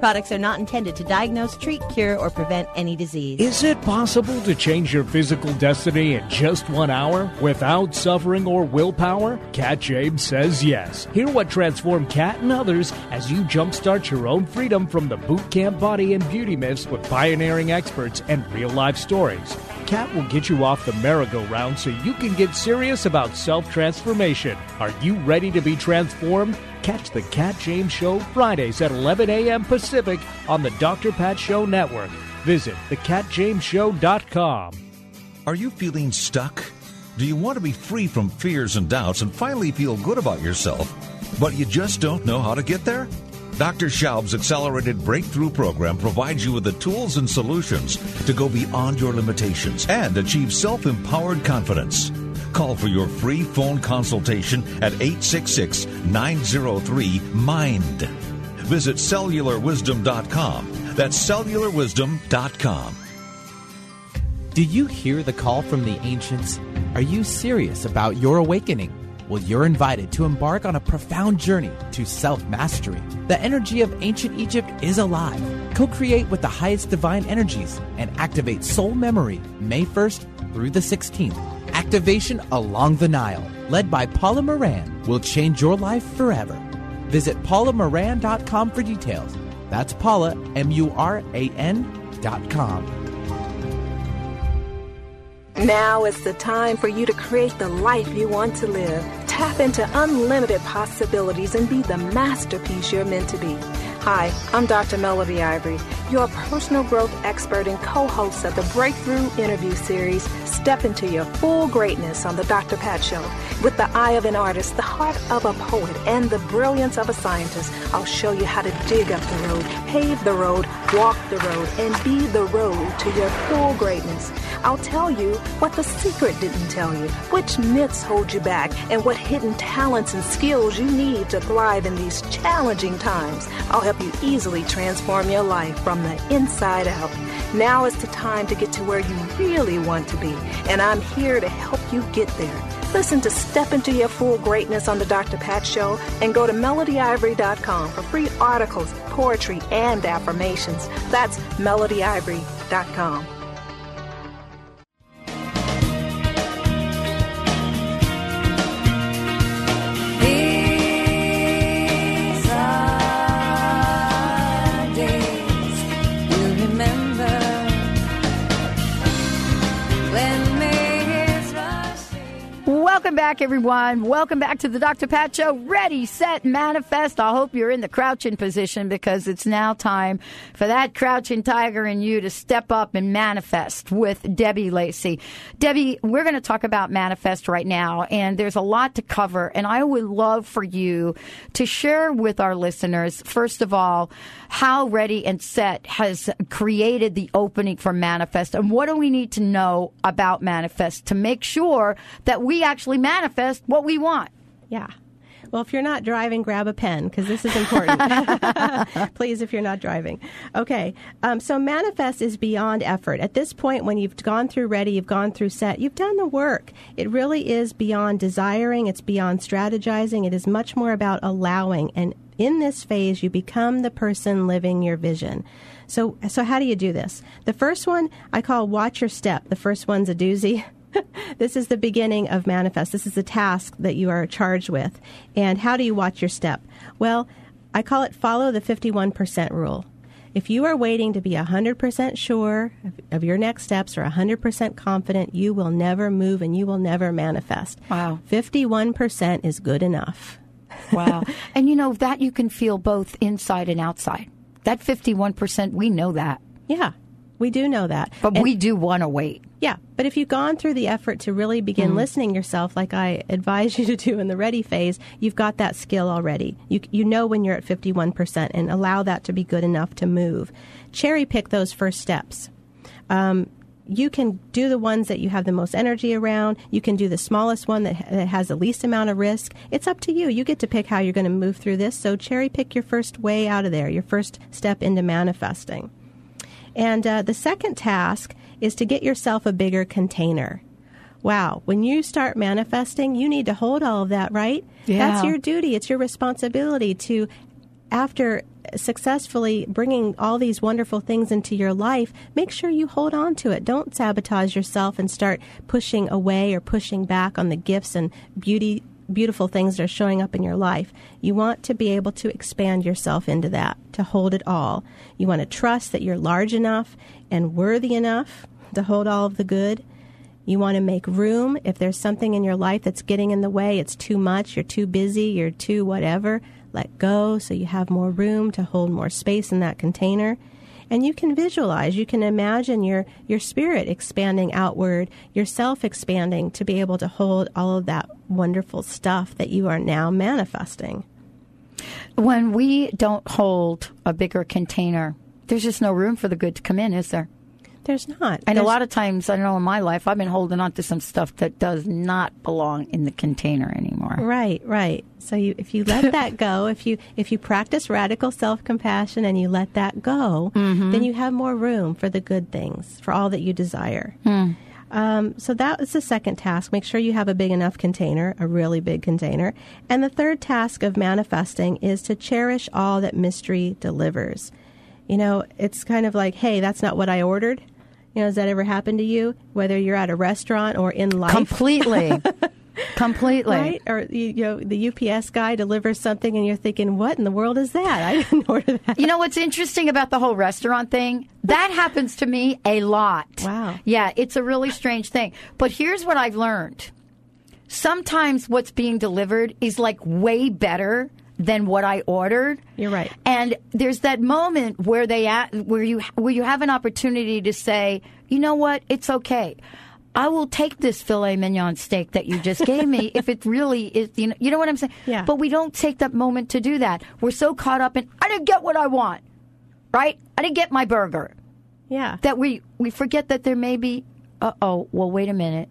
Products are not intended to diagnose, treat, cure, or prevent any disease. Is it possible to change your physical destiny in just one hour without suffering or willpower? Kat James says yes. Hear what transformed Kat and others as you jumpstart your own freedom from the boot camp body and beauty myths with pioneering experts and real life stories. Kat will get you off the merry-go-round so you can get serious about self-transformation. Are you ready to be transformed? Catch the Kat James Show Fridays at 11 a.m. Pacific on the Dr. Pat Show Network. Visit thecatjamesshow.com. Are you feeling stuck? Do you want to be free from fears and doubts and finally feel good about yourself, but you just don't know how to get there? Dr. Schaub's Accelerated Breakthrough Program provides you with the tools and solutions to go beyond your limitations and achieve self empowered confidence. Call for your free phone consultation at 866 903 MIND. Visit cellularwisdom.com. That's cellularwisdom.com. Do you hear the call from the ancients? Are you serious about your awakening? Well, you're invited to embark on a profound journey to self mastery. The energy of ancient Egypt is alive. Co create with the highest divine energies and activate soul memory May 1st through the 16th. Activation along the Nile, led by Paula Moran, will change your life forever. Visit paulamoran.com for details. That's Paula, M U R A N dot com. Now is the time for you to create the life you want to live. Tap into unlimited possibilities and be the masterpiece you're meant to be. Hi, I'm Dr. Melody Ivory, your personal growth expert and co host of the Breakthrough Interview Series, Step into Your Full Greatness on The Dr. Pat Show. With the eye of an artist, the heart of a poet, and the brilliance of a scientist, I'll show you how to dig up the road, pave the road, walk the road, and be the road to your full greatness. I'll tell you what the secret didn't tell you, which myths hold you back, and what hidden talents and skills you need to thrive in these challenging times. I'll help you easily transform your life from the inside out. Now is the time to get to where you really want to be, and I'm here to help you get there. Listen to Step Into Your Full Greatness on The Dr. Pat Show and go to melodyivory.com for free articles, poetry, and affirmations. That's melodyivory.com. back, everyone. Welcome back to the Dr. Pat Show. Ready, set, manifest. I hope you're in the crouching position because it's now time for that crouching tiger in you to step up and manifest with Debbie Lacy. Debbie, we're going to talk about manifest right now, and there's a lot to cover. And I would love for you to share with our listeners, first of all, how Ready and Set has created the opening for manifest, and what do we need to know about manifest to make sure that we actually manifest what we want. Yeah. Well, if you're not driving, grab a pen because this is important. Please, if you're not driving. Okay. Um, so, manifest is beyond effort. At this point, when you've gone through ready, you've gone through set, you've done the work. It really is beyond desiring, it's beyond strategizing. It is much more about allowing. And in this phase, you become the person living your vision. So, so how do you do this? The first one I call watch your step. The first one's a doozy. this is the beginning of manifest. This is the task that you are charged with. And how do you watch your step? Well, I call it follow the 51% rule. If you are waiting to be 100% sure of, of your next steps or 100% confident, you will never move and you will never manifest. Wow. 51% is good enough. Wow. and you know, that you can feel both inside and outside. That 51%, we know that. Yeah, we do know that. But And- we do want to wait. Yeah, but if you've gone through the effort to really begin Mhm. listening yourself, like I advise you to do in the ready phase, you've got that skill already. You you know when you're at 51% and allow that to be good enough to move. Cherry pick those first steps. Um, you can do the ones that you have the most energy around. You can do the smallest one that, that has the least amount of risk. It's up to you. You get to pick how you're going to move through this. So cherry pick your first way out of there, your first step into manifesting. And uh, the second task is to get yourself a bigger container. Wow, when you start manifesting, you need to hold all of that, right? Yeah. That's your duty, it's your responsibility to, after successfully bringing all these wonderful things into your life, make sure you hold on to it. Don't sabotage yourself and start pushing away or pushing back on the gifts and beauty beautiful things that are showing up in your life. You want to be able to expand yourself into that, to hold it all. You want to trust that you're large enough and worthy enough to hold all of the good. You want to make room if there's something in your life that's getting in the way, it's too much, you're too busy, you're too whatever, let go so you have more room to hold more space in that container. And you can visualize, you can imagine your, your spirit expanding outward, yourself expanding to be able to hold all of that wonderful stuff that you are now manifesting. When we don't hold a bigger container, there's just no room for the good to come in, is there? There's not. And a lot of times, I know in my life, I've been holding on to some stuff that does not belong in the container anymore. Right, right. So you, if you let that go, if you if you practice radical self compassion and you let that go, Mm-hmm. then you have more room for the good things, for all that you desire. Hmm. Um, so that is the second task. Make sure you have a big enough container, a really big container. And the third task of manifesting is to cherish all that mystery delivers. You know, it's kind of like, hey, that's not what I ordered. You know, has that ever happened to you? Whether you're at a restaurant or in life? Completely. Completely. Right? Or you, you know, the UPS guy delivers something, and you're thinking, "What in the world is that? I didn't order that." You know what's interesting about the whole restaurant thing? That happens to me a lot. Wow. Yeah, it's a really strange thing. But here's what I've learned. Sometimes what's being delivered is like way better than what I ordered. You're right. And there's that moment where they a- where you where you have an opportunity to say, you know what, it's okay. I will take this filet mignon steak that you just gave me if it really is. You know, you know what I'm saying? Yeah. But we don't take that moment to do that. We're so caught up in I didn't get what I want, right? I didn't get my burger. Yeah. That we we forget that there may be. Uh oh. Well, wait a minute.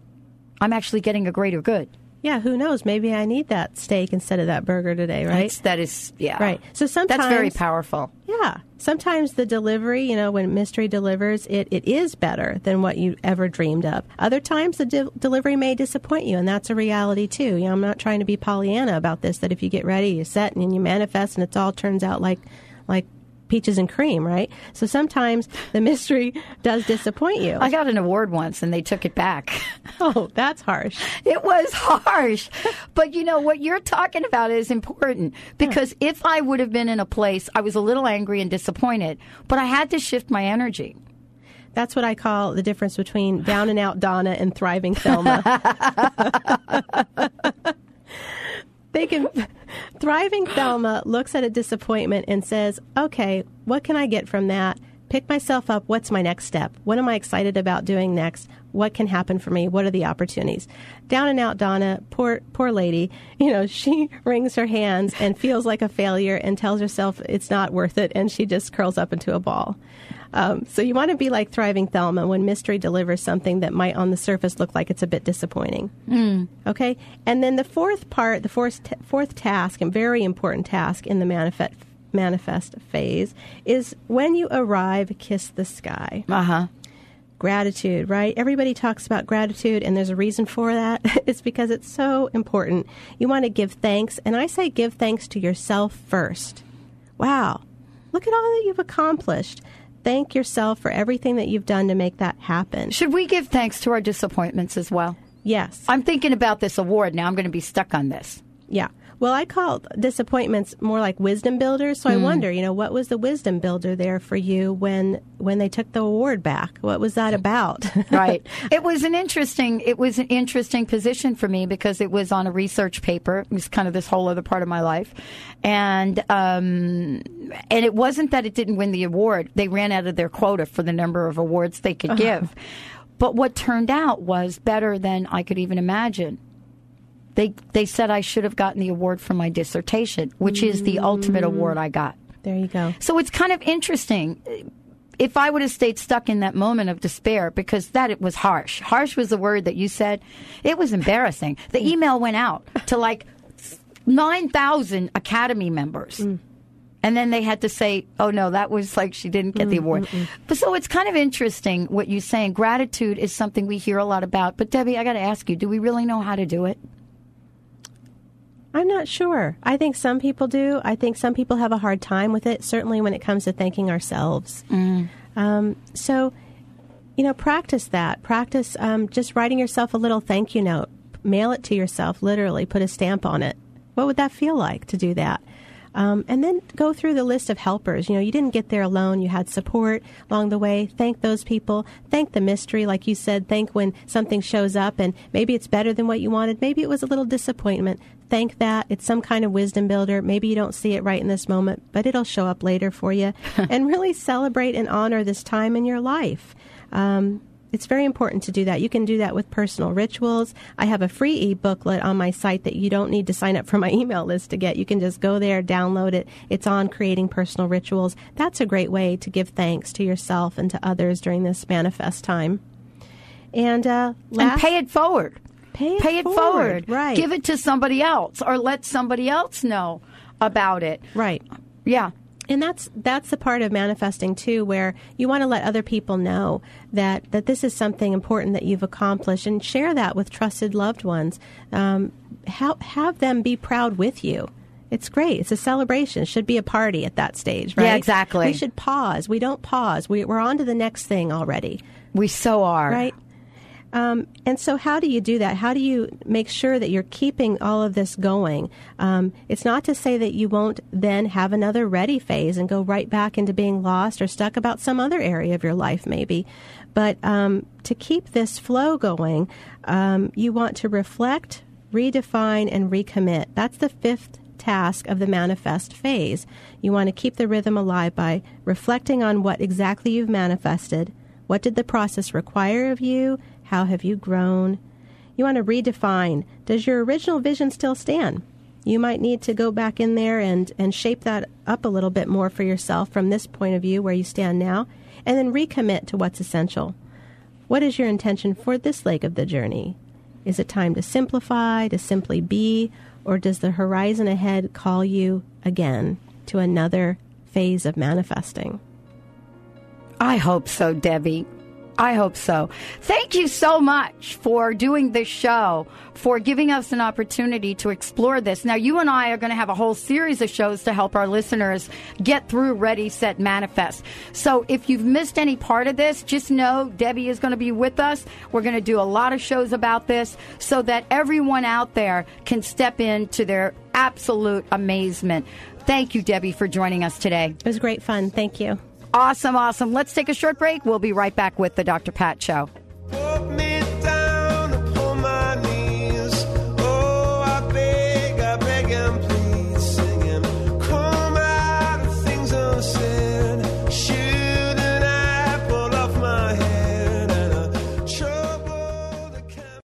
I'm actually getting a greater good. Yeah, who knows? Maybe I need that steak instead of that burger today, right? That's, that is yeah. Right. So sometimes That's very powerful. Yeah. Sometimes the delivery, you know, when mystery delivers, it, it is better than what you ever dreamed of. Other times the de- delivery may disappoint you, and that's a reality too. You know, I'm not trying to be Pollyanna about this. That if you get ready, you set and you manifest, and it all turns out like like peaches and cream, right? So sometimes the mystery does disappoint you. I got an award once and they took it back. Oh, that's harsh. It was harsh. But you know, what you're talking about is important because if I would have been in a place, I was a little angry and disappointed, but I had to shift my energy. That's what I call the difference between down and out Donna and thriving Thelma. they can thriving Thelma looks at a disappointment and says, "Okay, what can I get from that? Pick myself up. What's my next step? What am I excited about doing next? What can happen for me? What are the opportunities?" Down and out Donna, poor poor lady, you know, she wrings her hands and feels like a failure and tells herself it's not worth it and she just curls up into a ball. Um, so you want to be like thriving Thelma when mystery delivers something that might on the surface look like it's a bit disappointing. Mm. Okay, and then the fourth part, the fourth t- fourth task, and very important task in the manifest manifest phase is when you arrive, kiss the sky. Uh huh. Gratitude, right? Everybody talks about gratitude, and there's a reason for that. it's because it's so important. You want to give thanks, and I say give thanks to yourself first. Wow, look at all that you've accomplished. Thank yourself for everything that you've done to make that happen. Should we give thanks to our disappointments as well? Yes. I'm thinking about this award now. I'm going to be stuck on this. Yeah. Well, I call disappointments more like wisdom builders. So I Mm. wonder, you know, what was the wisdom builder there for you when when they took the award back? What was that about? right. It was an interesting. It was an interesting position for me because it was on a research paper. It was kind of this whole other part of my life, and um, and it wasn't that it didn't win the award. They ran out of their quota for the number of awards they could give. But what turned out was better than I could even imagine. They they said I should have gotten the award for my dissertation, which is the ultimate award I got. There you go. So it's kind of interesting. If I would have stayed stuck in that moment of despair, because that it was harsh. Harsh was the word that you said. It was embarrassing. The mm. email went out to like nine thousand Academy members. Mm. And then they had to say, "Oh no, that was like she didn't get the mm, award." But so it's kind of interesting what you're saying. Gratitude is something we hear a lot about. But Debbie, I got to ask you: Do we really know how to do it? I'm not sure. I think some people do. I think some people have a hard time with it, certainly when it comes to thanking ourselves. Um, so, you know, practice that. Practice um, just writing yourself a little thank you note. Mail it to yourself, literally, put a stamp on it. What would that feel like to do that? Um, and then go through the list of helpers. You know, you didn't get there alone. You had support along the way. Thank those people. Thank the mystery, like you said. Thank when something shows up and maybe it's better than what you wanted. Maybe it was a little disappointment. Thank that. It's some kind of wisdom builder. Maybe you don't see it right in this moment, but it'll show up later for you. and really celebrate and honor this time in your life. Um, it's very important to do that. You can do that with personal rituals. I have a free e booklet on my site that you don't need to sign up for my email list to get. You can just go there, download it. It's on creating personal rituals. That's a great way to give thanks to yourself and to others during this manifest time. And, uh, and pay it forward. Pay it, pay it forward. forward. Right. Give it to somebody else or let somebody else know about it. Right. Yeah. And that's that's the part of manifesting too, where you want to let other people know that that this is something important that you've accomplished, and share that with trusted loved ones. Um, have have them be proud with you. It's great. It's a celebration. It should be a party at that stage, right? Yeah, exactly. We should pause. We don't pause. We, we're on to the next thing already. We so are. Right. Um, and so, how do you do that? How do you make sure that you're keeping all of this going? Um, it's not to say that you won't then have another ready phase and go right back into being lost or stuck about some other area of your life, maybe. But um, to keep this flow going, um, you want to reflect, redefine, and recommit. That's the fifth task of the manifest phase. You want to keep the rhythm alive by reflecting on what exactly you've manifested. What did the process require of you? How have you grown? You want to redefine does your original vision still stand? You might need to go back in there and, and shape that up a little bit more for yourself from this point of view where you stand now, and then recommit to what's essential. What is your intention for this leg of the journey? Is it time to simplify, to simply be, or does the horizon ahead call you again to another phase of manifesting? I hope so, Debbie. I hope so. Thank you so much for doing this show, for giving us an opportunity to explore this. Now, you and I are going to have a whole series of shows to help our listeners get through Ready, Set, Manifest. So if you've missed any part of this, just know Debbie is going to be with us. We're going to do a lot of shows about this so that everyone out there can step into their absolute amazement. Thank you, Debbie, for joining us today. It was great fun. Thank you. Awesome, awesome. Let's take a short break. We'll be right back with the Dr. Pat Show.